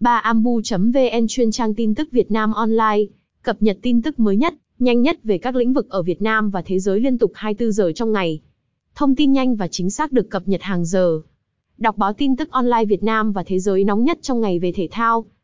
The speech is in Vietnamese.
3ambu.vn chuyên trang tin tức Việt Nam Online, cập nhật tin tức mới nhất, nhanh nhất về các lĩnh vực ở Việt Nam và thế giới liên tục 24 giờ trong ngày. Thông tin nhanh và chính xác được cập nhật hàng giờ. Đọc báo tin tức online Việt Nam và thế giới nóng nhất trong ngày về thể thao.